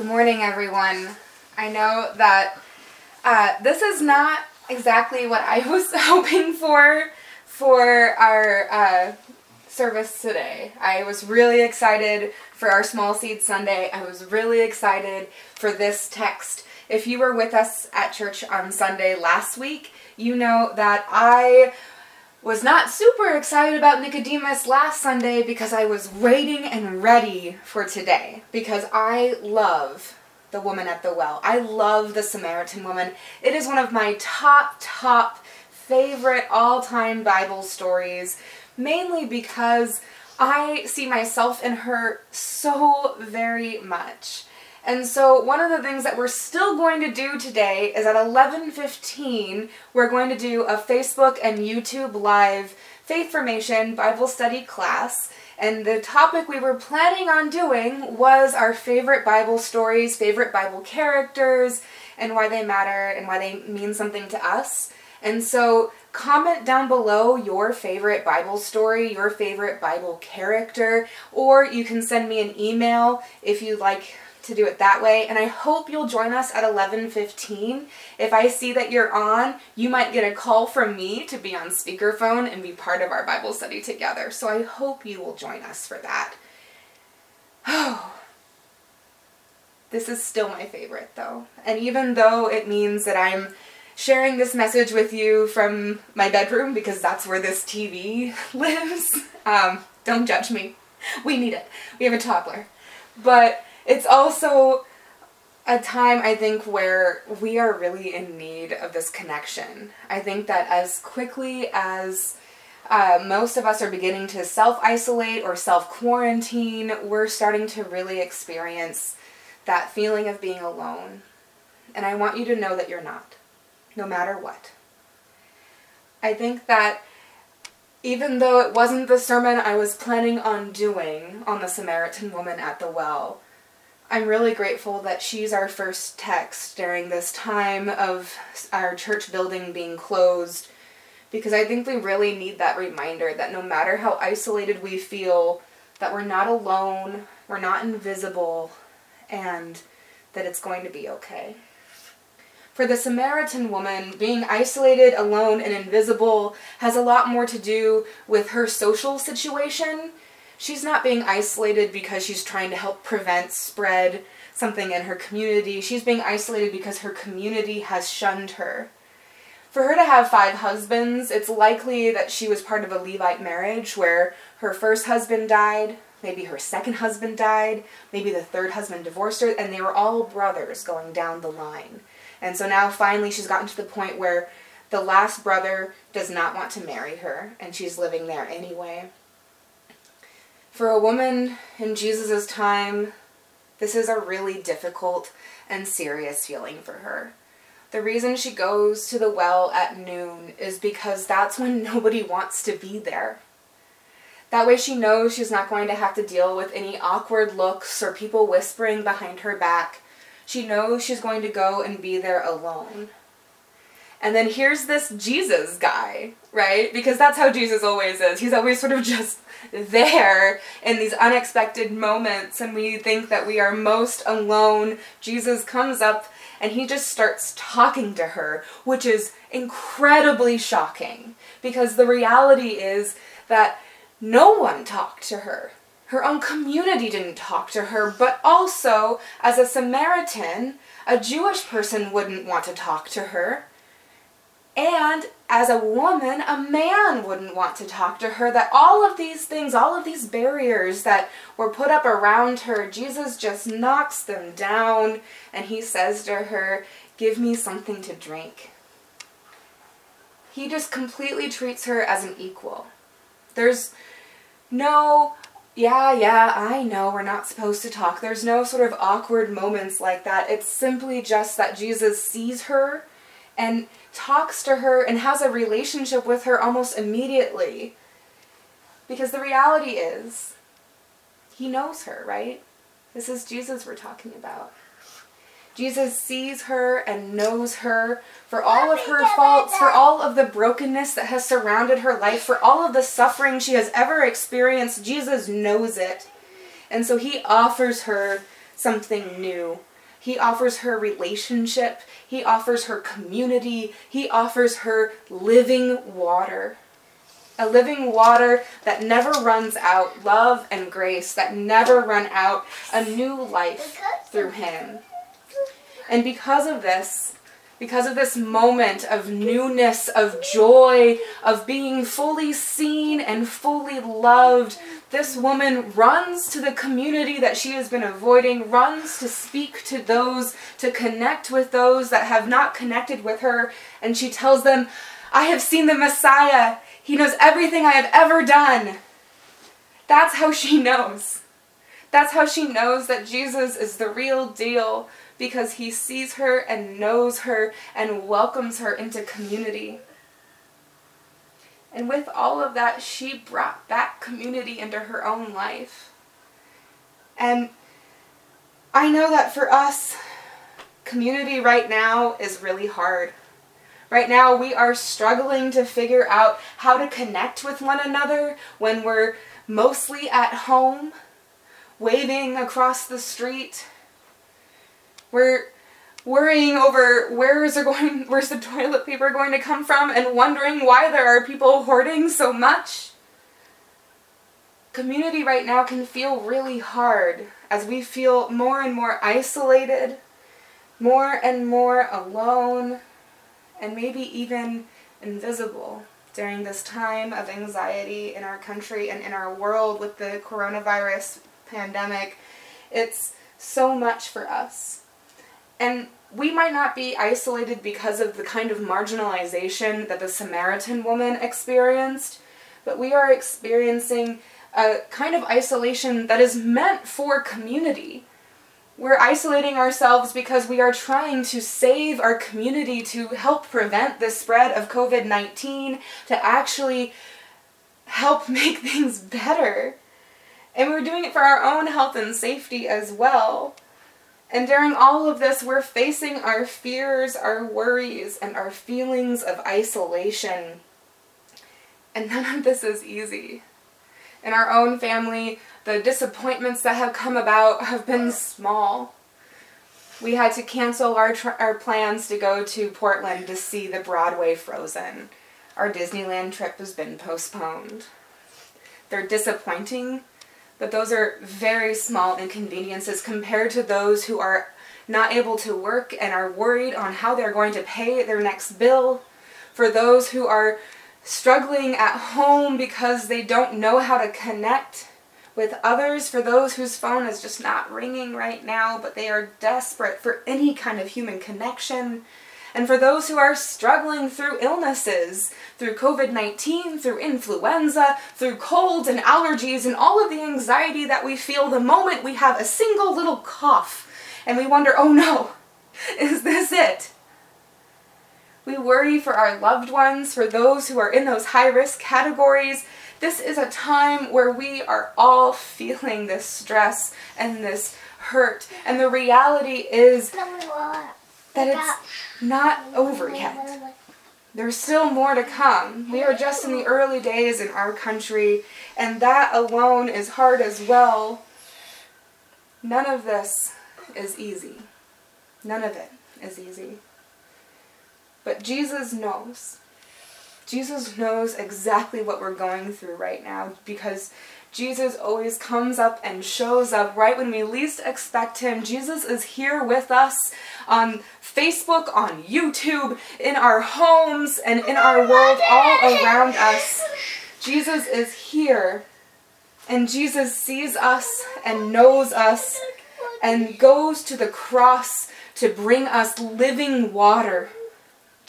Good morning, everyone. I know that uh, this is not exactly what I was hoping for for our uh, service today. I was really excited for our Small Seed Sunday. I was really excited for this text. If you were with us at church on Sunday last week, you know that I was not super excited about Nicodemus last Sunday because I was waiting and ready for today because I love the woman at the well. I love the Samaritan woman. It is one of my top, top favorite all time Bible stories, mainly because I see myself in her so very much. And so one of the things that we're still going to do today is at 11:15 we're going to do a Facebook and YouTube live faith formation Bible study class. And the topic we were planning on doing was our favorite Bible stories, favorite Bible characters, and why they matter and why they mean something to us. And so comment down below your favorite Bible story, your favorite Bible character, or you can send me an email if you like to do it that way. And I hope you'll join us at 11:15. If I see that you're on, you might get a call from me to be on speakerphone and be part of our Bible study together. So I hope you will join us for that. Oh. This is still my favorite though. And even though it means that I'm sharing this message with you from my bedroom because that's where this TV lives, um, don't judge me. We need it. We have a toddler. But it's also a time I think where we are really in need of this connection. I think that as quickly as uh, most of us are beginning to self isolate or self quarantine, we're starting to really experience that feeling of being alone. And I want you to know that you're not, no matter what. I think that even though it wasn't the sermon I was planning on doing on the Samaritan woman at the well, I'm really grateful that she's our first text during this time of our church building being closed because I think we really need that reminder that no matter how isolated we feel, that we're not alone, we're not invisible, and that it's going to be okay. For the Samaritan woman, being isolated, alone, and invisible has a lot more to do with her social situation she's not being isolated because she's trying to help prevent spread something in her community. She's being isolated because her community has shunned her. For her to have five husbands, it's likely that she was part of a levirate marriage where her first husband died, maybe her second husband died, maybe the third husband divorced her, and they were all brothers going down the line. And so now finally she's gotten to the point where the last brother does not want to marry her, and she's living there anyway. For a woman in Jesus' time, this is a really difficult and serious feeling for her. The reason she goes to the well at noon is because that's when nobody wants to be there. That way she knows she's not going to have to deal with any awkward looks or people whispering behind her back. She knows she's going to go and be there alone. And then here's this Jesus guy, right? Because that's how Jesus always is. He's always sort of just there in these unexpected moments and we think that we are most alone. Jesus comes up and he just starts talking to her, which is incredibly shocking because the reality is that no one talked to her. Her own community didn't talk to her, but also, as a Samaritan, a Jewish person wouldn't want to talk to her. And as a woman, a man wouldn't want to talk to her. That all of these things, all of these barriers that were put up around her, Jesus just knocks them down and he says to her, Give me something to drink. He just completely treats her as an equal. There's no, yeah, yeah, I know we're not supposed to talk. There's no sort of awkward moments like that. It's simply just that Jesus sees her and talks to her and has a relationship with her almost immediately. Because the reality is, he knows her, right? This is Jesus we're talking about. Jesus sees her and knows her for all of her faults, for all of the brokenness that has surrounded her life, for all of the suffering she has ever experienced. Jesus knows it. And so he offers her something new He offers her relationship. He offers her community. He offers her living water. A living water that never runs out, love and grace that never run out, a new life through Him. And because of this, because of this moment of newness, of joy, of being fully seen and fully loved, this woman runs to the community that she has been avoiding, runs to speak to those, to connect with those that have not connected with her, and she tells them, I have seen the Messiah. He knows everything I have ever done. That's how she knows. That's how she knows that Jesus is the real deal because he sees her and knows her and welcomes her into community. And with all of that, she brought back community into her own life. And I know that for us, community right now is really hard. Right now, we are struggling to figure out how to connect with one another when we're mostly at home, waving across the street, we're worrying over where is there going where's the toilet paper going to come from and wondering why there are people hoarding so much. Community right now can feel really hard as we feel more and more isolated, more and more alone, and maybe even invisible during this time of anxiety in our country and in our world with the coronavirus pandemic. It's so much for us. And we might not be isolated because of the kind of marginalization that the Samaritan woman experienced, but we are experiencing a kind of isolation that is meant for community. We're isolating ourselves because we are trying to save our community to help prevent the spread of COVID 19, to actually help make things better. And we're doing it for our own health and safety as well. And during all of this, we're facing our fears, our worries, and our feelings of isolation. And none of this is easy. In our own family, the disappointments that have come about have been small. We had to cancel our, tr- our plans to go to Portland to see the Broadway Frozen. Our Disneyland trip has been postponed. They're disappointing but those are very small inconveniences compared to those who are not able to work and are worried on how they're going to pay their next bill. For those who are struggling at home because they don't know how to connect with others. For those whose phone is just not ringing right now, but they are desperate for any kind of human connection and for those who are struggling through illnesses, through COVID 19, through influenza, through colds and allergies, and all of the anxiety that we feel the moment we have a single little cough and we wonder, oh no, is this it? We worry for our loved ones, for those who are in those high risk categories. This is a time where we are all feeling this stress and this hurt. And the reality is that it's not over yet. There's still more to come. We are just in the early days in our country, and that alone is hard as well. None of this is easy. None of it is easy. But Jesus knows. Jesus knows exactly what we're going through right now because Jesus always comes up and shows up right when we least expect him. Jesus is here with us on Facebook, on YouTube, in our homes, and in our world all around us. Jesus is here. And Jesus sees us and knows us and goes to the cross to bring us living water.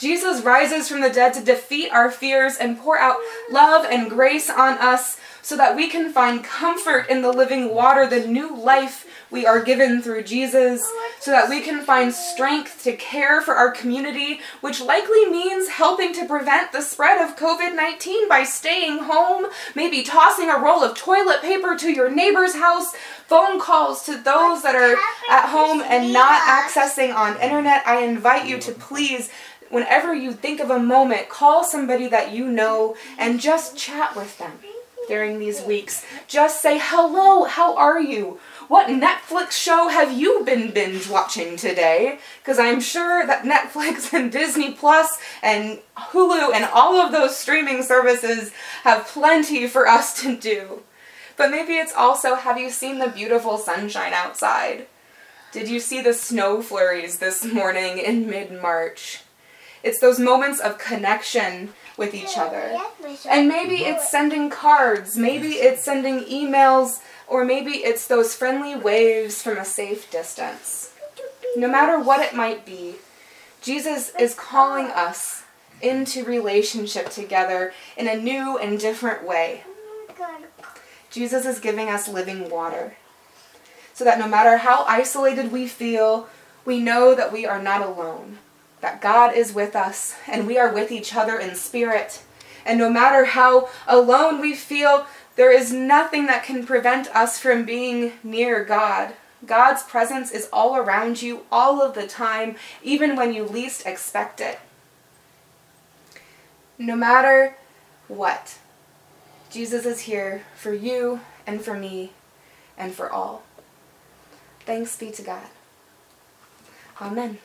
Jesus rises from the dead to defeat our fears and pour out love and grace on us so that we can find comfort in the living water, the new life we are given through Jesus, so that we can find strength to care for our community, which likely means helping to prevent the spread of COVID 19 by staying home, maybe tossing a roll of toilet paper to your neighbor's house, phone calls to those that are at home and not accessing on internet. I invite you to please whenever you think of a moment, call somebody that you know and just chat with them. during these weeks. Just say, hello, how are you? What Netflix show have you been binge watching today? Because I'm sure that Netflix and Disney Plus and Hulu and all of those streaming services have plenty for us to do. But maybe it's also, have you seen the beautiful sunshine outside? Did you see the snow flurries this morning in mid-March? It's those moments of connection with each other. And maybe it's sending cards, maybe it's sending emails, or maybe it's those friendly waves from a safe distance. No matter what it might be, Jesus is calling us into relationship together in a new and different way. Jesus is giving us living water so that no matter how isolated we feel, we know that we are not alone that God is with us and we are with each other in spirit. And no matter how alone we feel, there is nothing that can prevent us from being near God. God's presence is all around you all of the time, even when you least expect it. No matter what, Jesus is here for you and for me and for all. Thanks be to God. Amen.